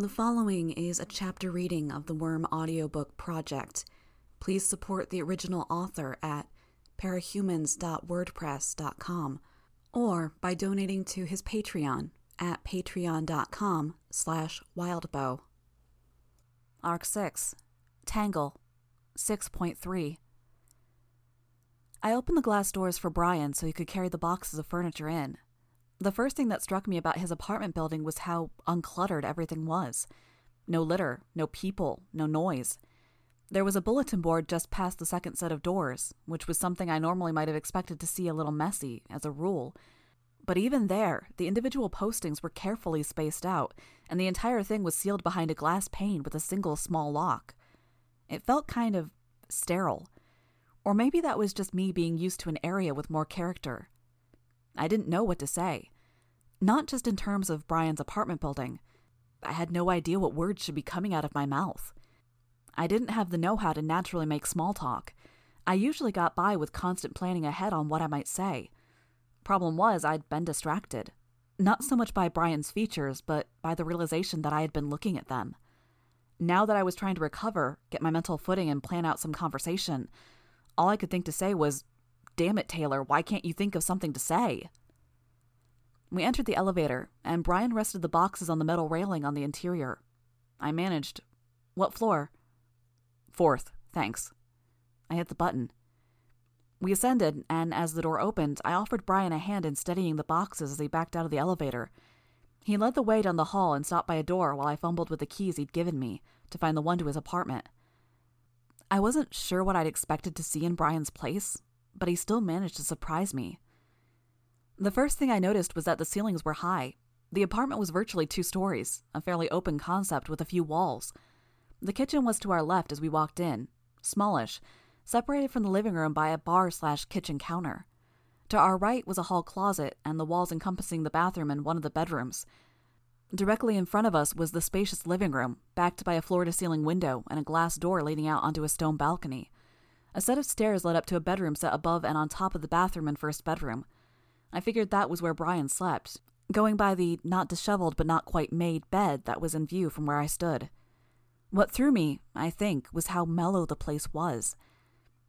The following is a chapter reading of the Worm audiobook project. Please support the original author at parahumans.wordpress.com or by donating to his Patreon at patreon.com slash wildbow. Arc 6. Tangle. 6.3. I opened the glass doors for Brian so he could carry the boxes of furniture in. The first thing that struck me about his apartment building was how uncluttered everything was. No litter, no people, no noise. There was a bulletin board just past the second set of doors, which was something I normally might have expected to see a little messy, as a rule. But even there, the individual postings were carefully spaced out, and the entire thing was sealed behind a glass pane with a single small lock. It felt kind of sterile. Or maybe that was just me being used to an area with more character. I didn't know what to say. Not just in terms of Brian's apartment building. I had no idea what words should be coming out of my mouth. I didn't have the know how to naturally make small talk. I usually got by with constant planning ahead on what I might say. Problem was, I'd been distracted. Not so much by Brian's features, but by the realization that I had been looking at them. Now that I was trying to recover, get my mental footing, and plan out some conversation, all I could think to say was, Damn it, Taylor, why can't you think of something to say? We entered the elevator, and Brian rested the boxes on the metal railing on the interior. I managed. What floor? Fourth, thanks. I hit the button. We ascended, and as the door opened, I offered Brian a hand in steadying the boxes as he backed out of the elevator. He led the way down the hall and stopped by a door while I fumbled with the keys he'd given me to find the one to his apartment. I wasn't sure what I'd expected to see in Brian's place, but he still managed to surprise me. The first thing I noticed was that the ceilings were high. The apartment was virtually two stories, a fairly open concept with a few walls. The kitchen was to our left as we walked in, smallish, separated from the living room by a bar slash kitchen counter. To our right was a hall closet and the walls encompassing the bathroom and one of the bedrooms. Directly in front of us was the spacious living room, backed by a floor to ceiling window and a glass door leading out onto a stone balcony. A set of stairs led up to a bedroom set above and on top of the bathroom and first bedroom. I figured that was where Brian slept, going by the not disheveled but not quite made bed that was in view from where I stood. What threw me, I think, was how mellow the place was.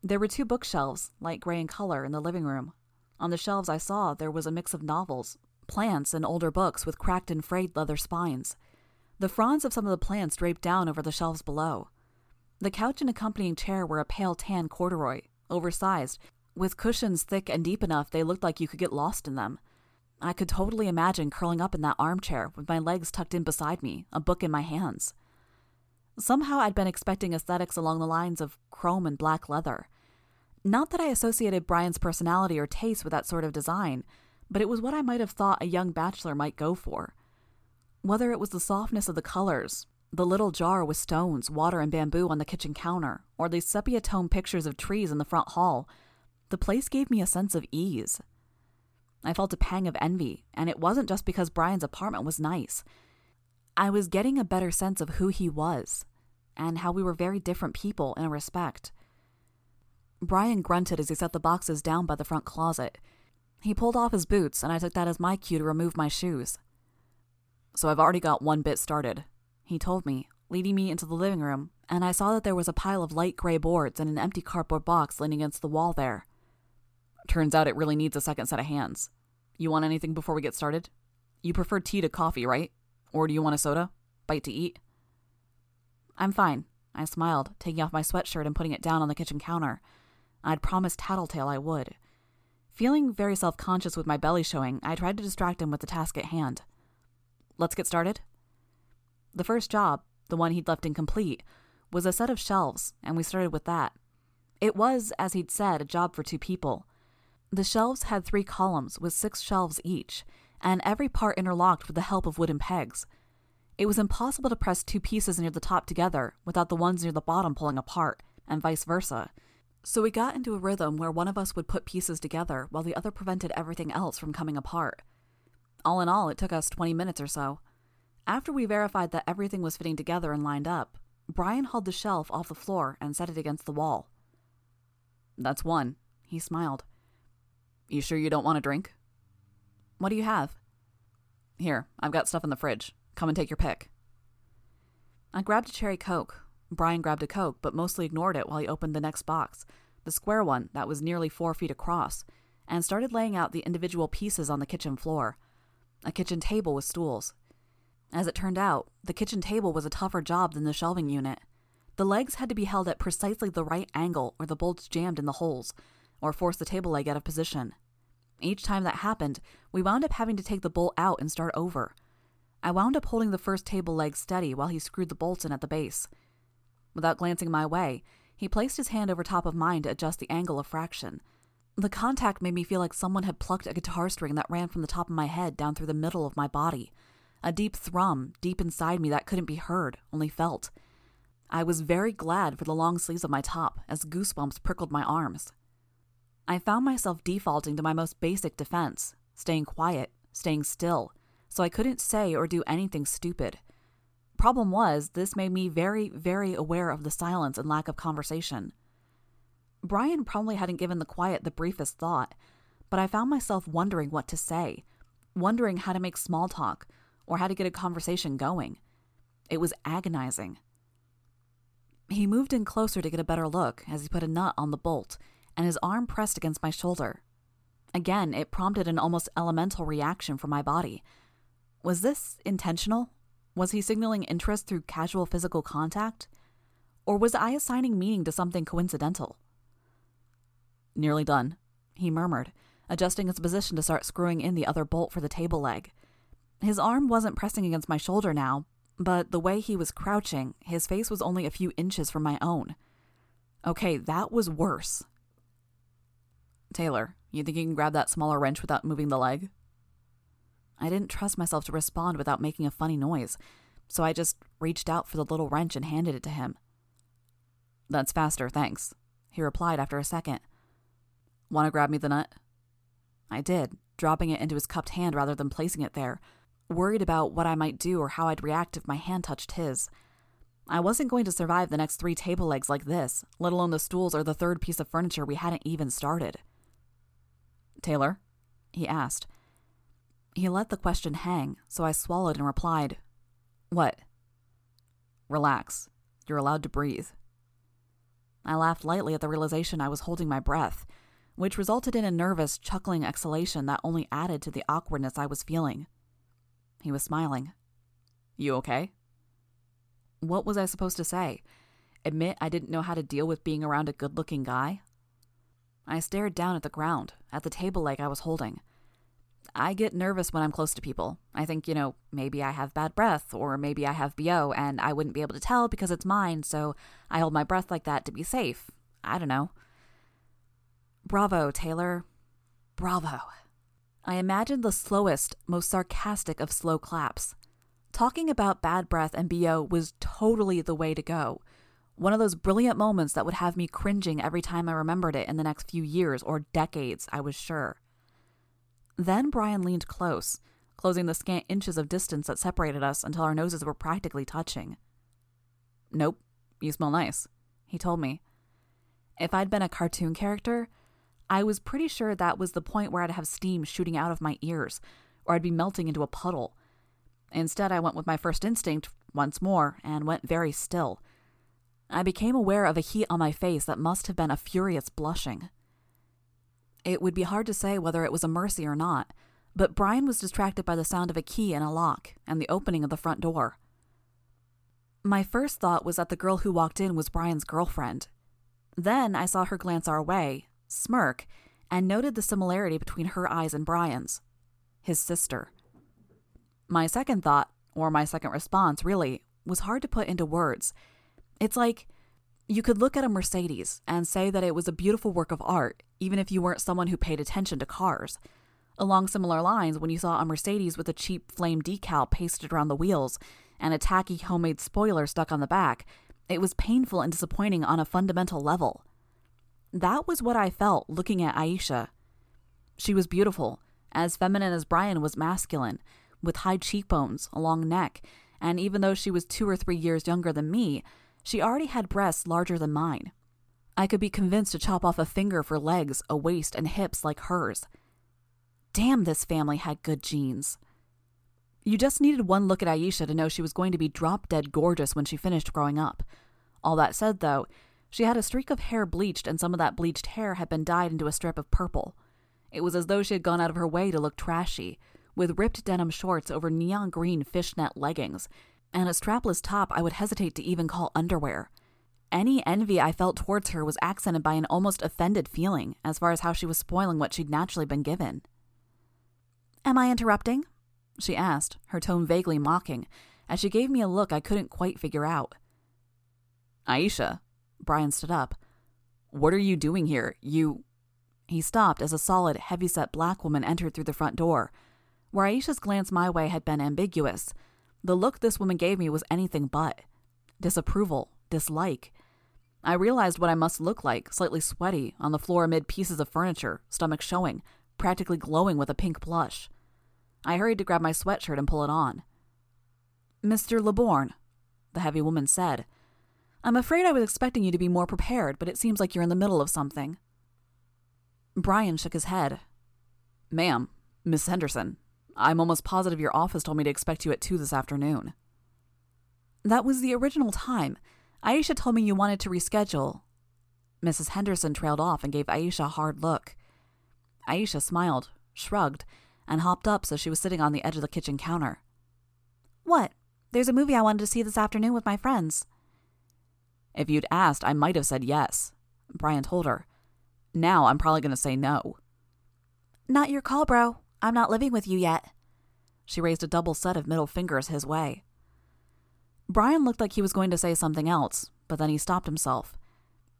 There were two bookshelves, light gray in color, in the living room. On the shelves I saw there was a mix of novels, plants, and older books with cracked and frayed leather spines. The fronds of some of the plants draped down over the shelves below. The couch and accompanying chair were a pale tan corduroy, oversized, with cushions thick and deep enough they looked like you could get lost in them. I could totally imagine curling up in that armchair with my legs tucked in beside me, a book in my hands. Somehow I'd been expecting aesthetics along the lines of chrome and black leather. Not that I associated Brian's personality or taste with that sort of design, but it was what I might have thought a young bachelor might go for. Whether it was the softness of the colors, the little jar with stones, water, and bamboo on the kitchen counter, or the sepia tone pictures of trees in the front hall, the place gave me a sense of ease. I felt a pang of envy, and it wasn't just because Brian's apartment was nice. I was getting a better sense of who he was, and how we were very different people in a respect. Brian grunted as he set the boxes down by the front closet. He pulled off his boots, and I took that as my cue to remove my shoes. So I've already got one bit started, he told me, leading me into the living room, and I saw that there was a pile of light gray boards and an empty cardboard box leaning against the wall there. Turns out it really needs a second set of hands. You want anything before we get started? You prefer tea to coffee, right? Or do you want a soda? Bite to eat? I'm fine, I smiled, taking off my sweatshirt and putting it down on the kitchen counter. I'd promised Tattletale I would. Feeling very self conscious with my belly showing, I tried to distract him with the task at hand. Let's get started? The first job, the one he'd left incomplete, was a set of shelves, and we started with that. It was, as he'd said, a job for two people. The shelves had three columns with six shelves each, and every part interlocked with the help of wooden pegs. It was impossible to press two pieces near the top together without the ones near the bottom pulling apart, and vice versa. So we got into a rhythm where one of us would put pieces together while the other prevented everything else from coming apart. All in all, it took us 20 minutes or so. After we verified that everything was fitting together and lined up, Brian hauled the shelf off the floor and set it against the wall. That's one, he smiled. You sure you don't want a drink? What do you have? Here, I've got stuff in the fridge. Come and take your pick. I grabbed a cherry coke. Brian grabbed a coke, but mostly ignored it while he opened the next box, the square one that was nearly four feet across, and started laying out the individual pieces on the kitchen floor. A kitchen table with stools. As it turned out, the kitchen table was a tougher job than the shelving unit. The legs had to be held at precisely the right angle or the bolts jammed in the holes, or force the table leg out of position. Each time that happened, we wound up having to take the bolt out and start over. I wound up holding the first table leg steady while he screwed the bolts in at the base. Without glancing my way, he placed his hand over top of mine to adjust the angle of fraction. The contact made me feel like someone had plucked a guitar string that ran from the top of my head down through the middle of my body. A deep thrum deep inside me that couldn't be heard, only felt. I was very glad for the long sleeves of my top as goosebumps prickled my arms. I found myself defaulting to my most basic defense staying quiet, staying still, so I couldn't say or do anything stupid. Problem was, this made me very, very aware of the silence and lack of conversation. Brian probably hadn't given the quiet the briefest thought, but I found myself wondering what to say, wondering how to make small talk or how to get a conversation going. It was agonizing. He moved in closer to get a better look as he put a nut on the bolt, and his arm pressed against my shoulder. Again, it prompted an almost elemental reaction from my body. Was this intentional? Was he signaling interest through casual physical contact? Or was I assigning meaning to something coincidental? Nearly done, he murmured, adjusting his position to start screwing in the other bolt for the table leg. His arm wasn't pressing against my shoulder now, but the way he was crouching, his face was only a few inches from my own. Okay, that was worse. Taylor, you think you can grab that smaller wrench without moving the leg? I didn't trust myself to respond without making a funny noise, so I just reached out for the little wrench and handed it to him. That's faster, thanks, he replied after a second. Want to grab me the nut? I did, dropping it into his cupped hand rather than placing it there, worried about what I might do or how I'd react if my hand touched his. I wasn't going to survive the next three table legs like this, let alone the stools or the third piece of furniture we hadn't even started. Taylor? he asked. He let the question hang, so I swallowed and replied, What? Relax. You're allowed to breathe. I laughed lightly at the realization I was holding my breath, which resulted in a nervous, chuckling exhalation that only added to the awkwardness I was feeling. He was smiling. You okay? What was I supposed to say? Admit I didn't know how to deal with being around a good looking guy? I stared down at the ground, at the table leg I was holding. I get nervous when I'm close to people. I think, you know, maybe I have bad breath, or maybe I have BO, and I wouldn't be able to tell because it's mine, so I hold my breath like that to be safe. I don't know. Bravo, Taylor. Bravo. I imagined the slowest, most sarcastic of slow claps. Talking about bad breath and BO was totally the way to go. One of those brilliant moments that would have me cringing every time I remembered it in the next few years or decades, I was sure. Then Brian leaned close, closing the scant inches of distance that separated us until our noses were practically touching. Nope, you smell nice, he told me. If I'd been a cartoon character, I was pretty sure that was the point where I'd have steam shooting out of my ears, or I'd be melting into a puddle. Instead, I went with my first instinct once more and went very still. I became aware of a heat on my face that must have been a furious blushing. It would be hard to say whether it was a mercy or not, but Brian was distracted by the sound of a key in a lock and the opening of the front door. My first thought was that the girl who walked in was Brian's girlfriend. Then I saw her glance our way, smirk, and noted the similarity between her eyes and Brian's his sister. My second thought, or my second response, really, was hard to put into words. It's like you could look at a Mercedes and say that it was a beautiful work of art, even if you weren't someone who paid attention to cars. Along similar lines, when you saw a Mercedes with a cheap flame decal pasted around the wheels and a tacky homemade spoiler stuck on the back, it was painful and disappointing on a fundamental level. That was what I felt looking at Aisha. She was beautiful, as feminine as Brian was masculine, with high cheekbones, a long neck, and even though she was two or three years younger than me, she already had breasts larger than mine. I could be convinced to chop off a finger for legs, a waist, and hips like hers. Damn, this family had good genes. You just needed one look at Aisha to know she was going to be drop dead gorgeous when she finished growing up. All that said, though, she had a streak of hair bleached, and some of that bleached hair had been dyed into a strip of purple. It was as though she had gone out of her way to look trashy, with ripped denim shorts over neon green fishnet leggings, and a strapless top I would hesitate to even call underwear. Any envy I felt towards her was accented by an almost offended feeling as far as how she was spoiling what she'd naturally been given. Am I interrupting? she asked, her tone vaguely mocking, as she gave me a look I couldn't quite figure out. Aisha, Brian stood up. What are you doing here? You. He stopped as a solid, heavy-set black woman entered through the front door. Where Aisha's glance my way had been ambiguous, the look this woman gave me was anything but disapproval, dislike. I realized what I must look like, slightly sweaty, on the floor amid pieces of furniture, stomach showing, practically glowing with a pink blush. I hurried to grab my sweatshirt and pull it on. Mr. Laborn, the heavy woman said. I'm afraid I was expecting you to be more prepared, but it seems like you're in the middle of something. Brian shook his head. Ma'am, Miss Henderson, I'm almost positive your office told me to expect you at 2 this afternoon. That was the original time. Aisha told me you wanted to reschedule. Mrs. Henderson trailed off and gave Aisha a hard look. Aisha smiled, shrugged, and hopped up so she was sitting on the edge of the kitchen counter. What? There's a movie I wanted to see this afternoon with my friends. If you'd asked, I might have said yes, Brian told her. Now I'm probably going to say no. Not your call, bro. I'm not living with you yet. She raised a double set of middle fingers his way. Brian looked like he was going to say something else, but then he stopped himself.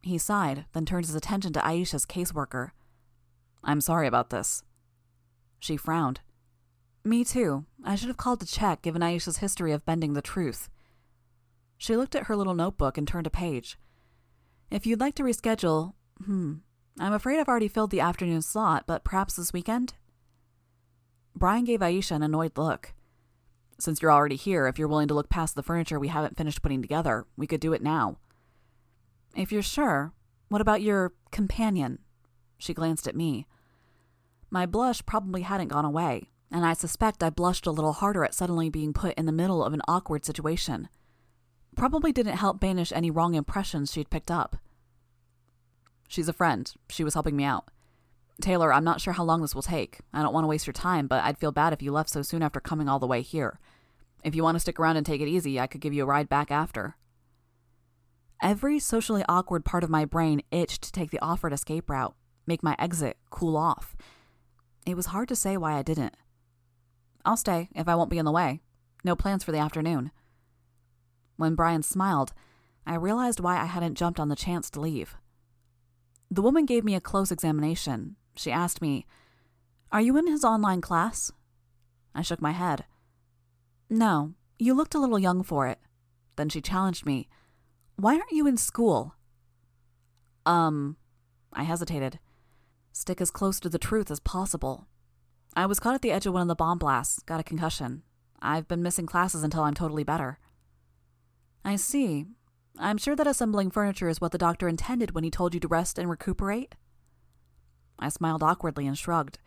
He sighed, then turned his attention to Aisha's caseworker. I'm sorry about this. She frowned. Me too. I should have called to check, given Aisha's history of bending the truth. She looked at her little notebook and turned a page. If you'd like to reschedule, hmm, I'm afraid I've already filled the afternoon slot, but perhaps this weekend? Brian gave Aisha an annoyed look. Since you're already here, if you're willing to look past the furniture we haven't finished putting together, we could do it now. If you're sure, what about your companion? She glanced at me. My blush probably hadn't gone away, and I suspect I blushed a little harder at suddenly being put in the middle of an awkward situation probably didn't help banish any wrong impressions she'd picked up. She's a friend. She was helping me out. Taylor, I'm not sure how long this will take. I don't want to waste your time, but I'd feel bad if you left so soon after coming all the way here. If you want to stick around and take it easy, I could give you a ride back after. Every socially awkward part of my brain itched to take the offered escape route, make my exit cool off. It was hard to say why I didn't. I'll stay if I won't be in the way. No plans for the afternoon. When Brian smiled, I realized why I hadn't jumped on the chance to leave. The woman gave me a close examination. She asked me, Are you in his online class? I shook my head. No, you looked a little young for it. Then she challenged me, Why aren't you in school? Um, I hesitated. Stick as close to the truth as possible. I was caught at the edge of one of the bomb blasts, got a concussion. I've been missing classes until I'm totally better. I see. I'm sure that assembling furniture is what the doctor intended when he told you to rest and recuperate? I smiled awkwardly and shrugged.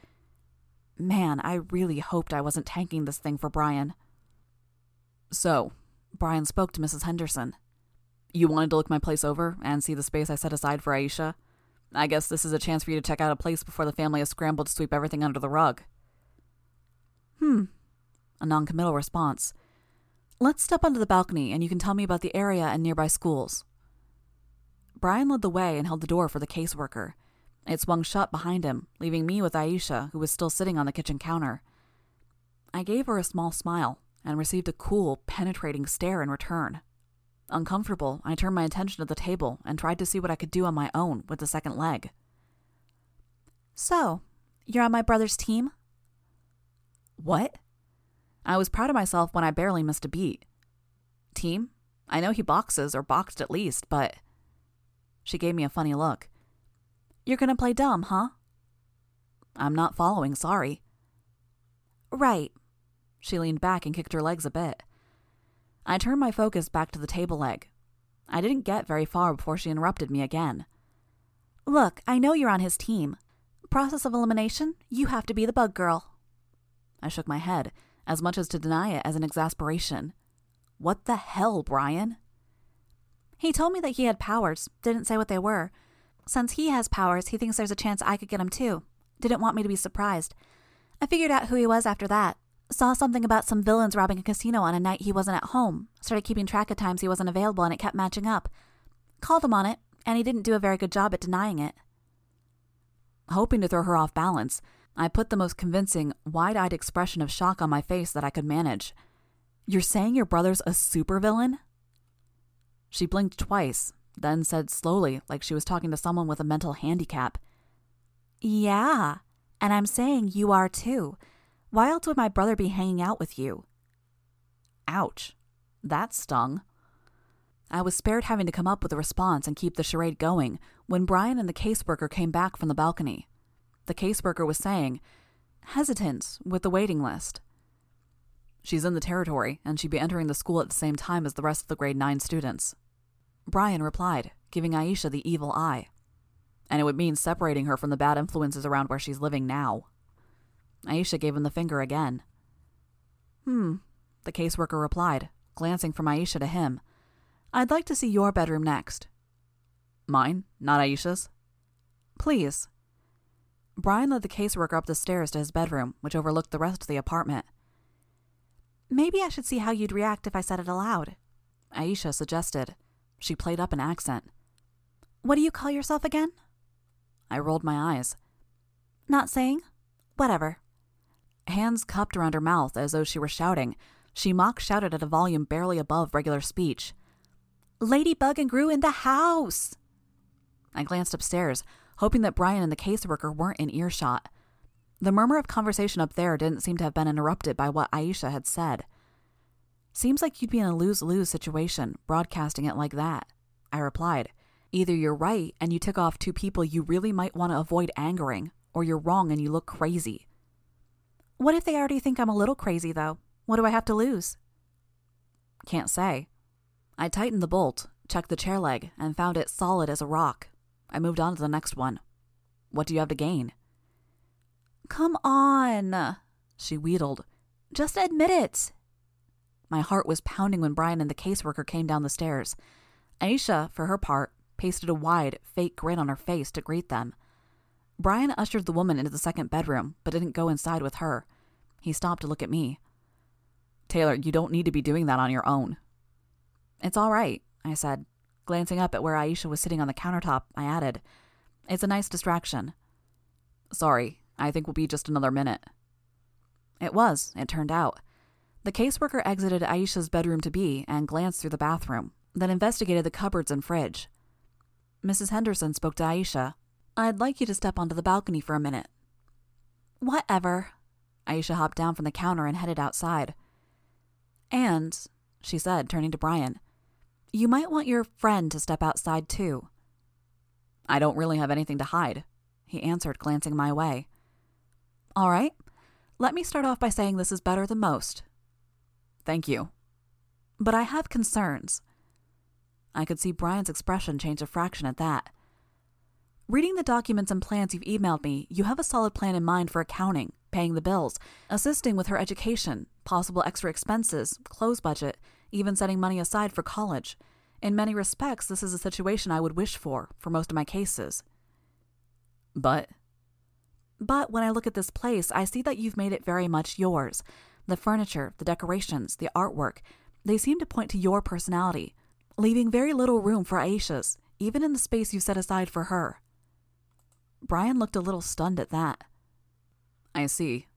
Man, I really hoped I wasn't tanking this thing for Brian. So, Brian spoke to Mrs. Henderson. You wanted to look my place over and see the space I set aside for Aisha? I guess this is a chance for you to check out a place before the family has scrambled to sweep everything under the rug. Hmm. A noncommittal response. Let's step onto the balcony and you can tell me about the area and nearby schools. Brian led the way and held the door for the caseworker. It swung shut behind him, leaving me with Aisha, who was still sitting on the kitchen counter. I gave her a small smile and received a cool, penetrating stare in return. Uncomfortable, I turned my attention to the table and tried to see what I could do on my own with the second leg. So, you're on my brother's team? What? I was proud of myself when I barely missed a beat. Team? I know he boxes, or boxed at least, but. She gave me a funny look. You're gonna play dumb, huh? I'm not following, sorry. Right. She leaned back and kicked her legs a bit. I turned my focus back to the table leg. I didn't get very far before she interrupted me again. Look, I know you're on his team. Process of elimination, you have to be the bug girl. I shook my head as much as to deny it as an exasperation. What the hell, Brian? He told me that he had powers, didn't say what they were. Since he has powers, he thinks there's a chance I could get them too. Didn't want me to be surprised. I figured out who he was after that. Saw something about some villains robbing a casino on a night he wasn't at home. Started keeping track of times he wasn't available and it kept matching up. Called him on it, and he didn't do a very good job at denying it. Hoping to throw her off balance, I put the most convincing, wide eyed expression of shock on my face that I could manage. You're saying your brother's a supervillain? She blinked twice, then said slowly, like she was talking to someone with a mental handicap. Yeah, and I'm saying you are too. Why else would my brother be hanging out with you? Ouch. That stung. I was spared having to come up with a response and keep the charade going when Brian and the caseworker came back from the balcony. The caseworker was saying, hesitant with the waiting list. She's in the territory, and she'd be entering the school at the same time as the rest of the grade 9 students. Brian replied, giving Aisha the evil eye. And it would mean separating her from the bad influences around where she's living now. Aisha gave him the finger again. Hmm, the caseworker replied, glancing from Aisha to him. I'd like to see your bedroom next. Mine, not Aisha's? Please. Brian led the caseworker up the stairs to his bedroom, which overlooked the rest of the apartment. Maybe I should see how you'd react if I said it aloud, Aisha suggested. She played up an accent. What do you call yourself again? I rolled my eyes. Not saying? Whatever. Hands cupped around her mouth as though she were shouting, she mock shouted at a volume barely above regular speech. Ladybug and Grue in the house! I glanced upstairs, hoping that Brian and the caseworker weren't in earshot. The murmur of conversation up there didn't seem to have been interrupted by what Aisha had said. Seems like you'd be in a lose lose situation, broadcasting it like that. I replied. Either you're right and you tick off two people you really might want to avoid angering, or you're wrong and you look crazy. What if they already think I'm a little crazy, though? What do I have to lose? Can't say. I tightened the bolt, checked the chair leg, and found it solid as a rock. I moved on to the next one. What do you have to gain? Come on, she wheedled. Just admit it. My heart was pounding when Brian and the caseworker came down the stairs. Aisha, for her part, pasted a wide, fake grin on her face to greet them. Brian ushered the woman into the second bedroom, but didn't go inside with her. He stopped to look at me. Taylor, you don't need to be doing that on your own. It's all right, I said. Glancing up at where Aisha was sitting on the countertop, I added, It's a nice distraction. Sorry, I think we'll be just another minute. It was, it turned out. The caseworker exited Aisha's bedroom to be and glanced through the bathroom, then investigated the cupboards and fridge. Mrs. Henderson spoke to Aisha. I'd like you to step onto the balcony for a minute. Whatever. Aisha hopped down from the counter and headed outside. And, she said, turning to Brian, you might want your friend to step outside too. I don't really have anything to hide, he answered, glancing my way. All right. Let me start off by saying this is better than most. Thank you. But I have concerns. I could see Brian's expression change a fraction at that. Reading the documents and plans you've emailed me, you have a solid plan in mind for accounting, paying the bills, assisting with her education, possible extra expenses, clothes budget, even setting money aside for college. In many respects, this is a situation I would wish for for most of my cases. But. But when I look at this place, I see that you've made it very much yours. The furniture, the decorations, the artwork, they seem to point to your personality, leaving very little room for Aisha's, even in the space you set aside for her. Brian looked a little stunned at that. I see.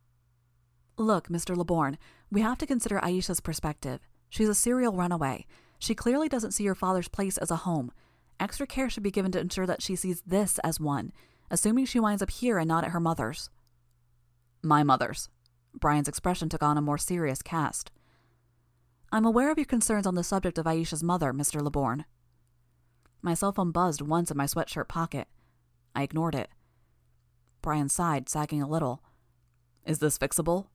Look, Mr. Laborn, we have to consider Aisha's perspective. She's a serial runaway. She clearly doesn't see her father's place as a home. Extra care should be given to ensure that she sees this as one, assuming she winds up here and not at her mother's. My mother's. Brian's expression took on a more serious cast. I'm aware of your concerns on the subject of Aisha's mother, Mr. Laborn. My cell phone buzzed once in my sweatshirt pocket. I ignored it. Brian sighed, sagging a little. Is this fixable?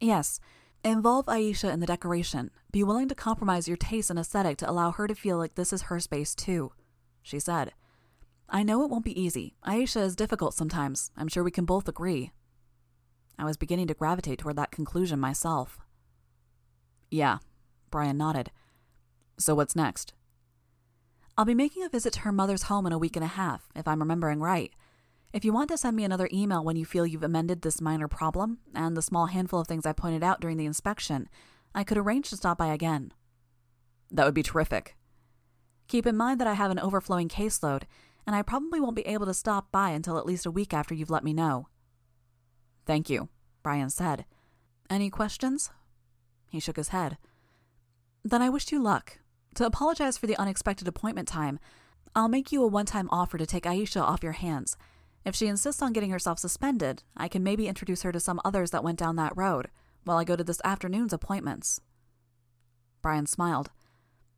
Yes. Involve Aisha in the decoration. Be willing to compromise your taste and aesthetic to allow her to feel like this is her space too, she said. I know it won't be easy. Aisha is difficult sometimes. I'm sure we can both agree. I was beginning to gravitate toward that conclusion myself. Yeah, Brian nodded. So what's next? I'll be making a visit to her mother's home in a week and a half, if I'm remembering right. If you want to send me another email when you feel you've amended this minor problem and the small handful of things I pointed out during the inspection, I could arrange to stop by again. That would be terrific. Keep in mind that I have an overflowing caseload, and I probably won't be able to stop by until at least a week after you've let me know. Thank you, Brian said. Any questions? He shook his head. Then I wish you luck. To apologize for the unexpected appointment time, I'll make you a one time offer to take Aisha off your hands. If she insists on getting herself suspended, I can maybe introduce her to some others that went down that road while I go to this afternoon's appointments. Brian smiled.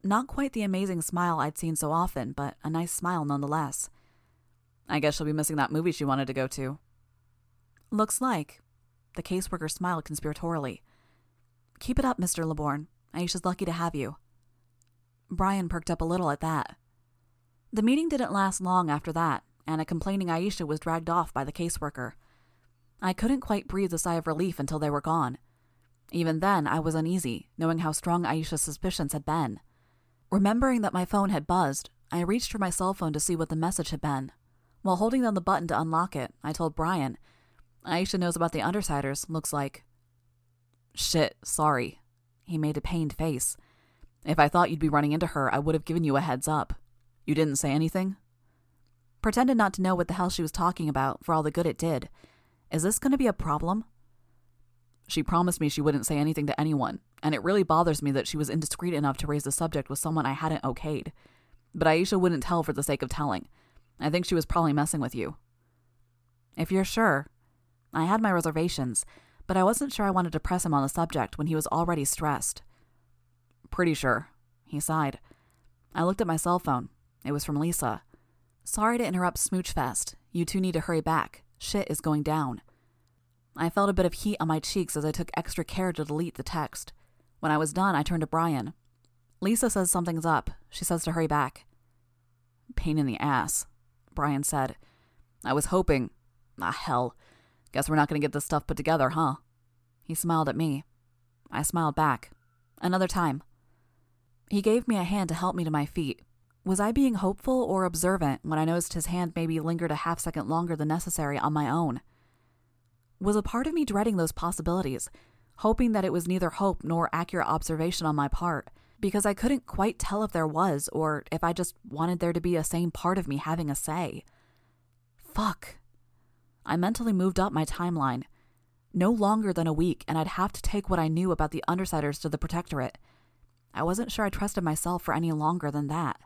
Not quite the amazing smile I'd seen so often, but a nice smile nonetheless. I guess she'll be missing that movie she wanted to go to. Looks like. The caseworker smiled conspiratorially. Keep it up, Mr. Laborn. Aisha's lucky to have you. Brian perked up a little at that. The meeting didn't last long after that, and a complaining Aisha was dragged off by the caseworker. I couldn't quite breathe a sigh of relief until they were gone. Even then, I was uneasy, knowing how strong Aisha's suspicions had been. Remembering that my phone had buzzed, I reached for my cell phone to see what the message had been. While holding down the button to unlock it, I told Brian, Aisha knows about the Undersiders, looks like. Shit, sorry. He made a pained face. If I thought you'd be running into her, I would have given you a heads up. You didn't say anything? Pretended not to know what the hell she was talking about, for all the good it did. Is this going to be a problem? She promised me she wouldn't say anything to anyone, and it really bothers me that she was indiscreet enough to raise the subject with someone I hadn't okayed. But Aisha wouldn't tell for the sake of telling. I think she was probably messing with you. If you're sure. I had my reservations, but I wasn't sure I wanted to press him on the subject when he was already stressed. Pretty sure. He sighed. I looked at my cell phone. It was from Lisa. Sorry to interrupt Smoochfest. You two need to hurry back. Shit is going down. I felt a bit of heat on my cheeks as I took extra care to delete the text. When I was done, I turned to Brian. Lisa says something's up. She says to hurry back. Pain in the ass, Brian said. I was hoping. Ah, hell. Guess we're not going to get this stuff put together, huh? He smiled at me. I smiled back. Another time. He gave me a hand to help me to my feet. Was I being hopeful or observant when I noticed his hand maybe lingered a half second longer than necessary on my own? Was a part of me dreading those possibilities, hoping that it was neither hope nor accurate observation on my part, because I couldn't quite tell if there was or if I just wanted there to be a same part of me having a say? Fuck. I mentally moved up my timeline. No longer than a week, and I'd have to take what I knew about the Undersiders to the Protectorate. I wasn't sure I trusted myself for any longer than that.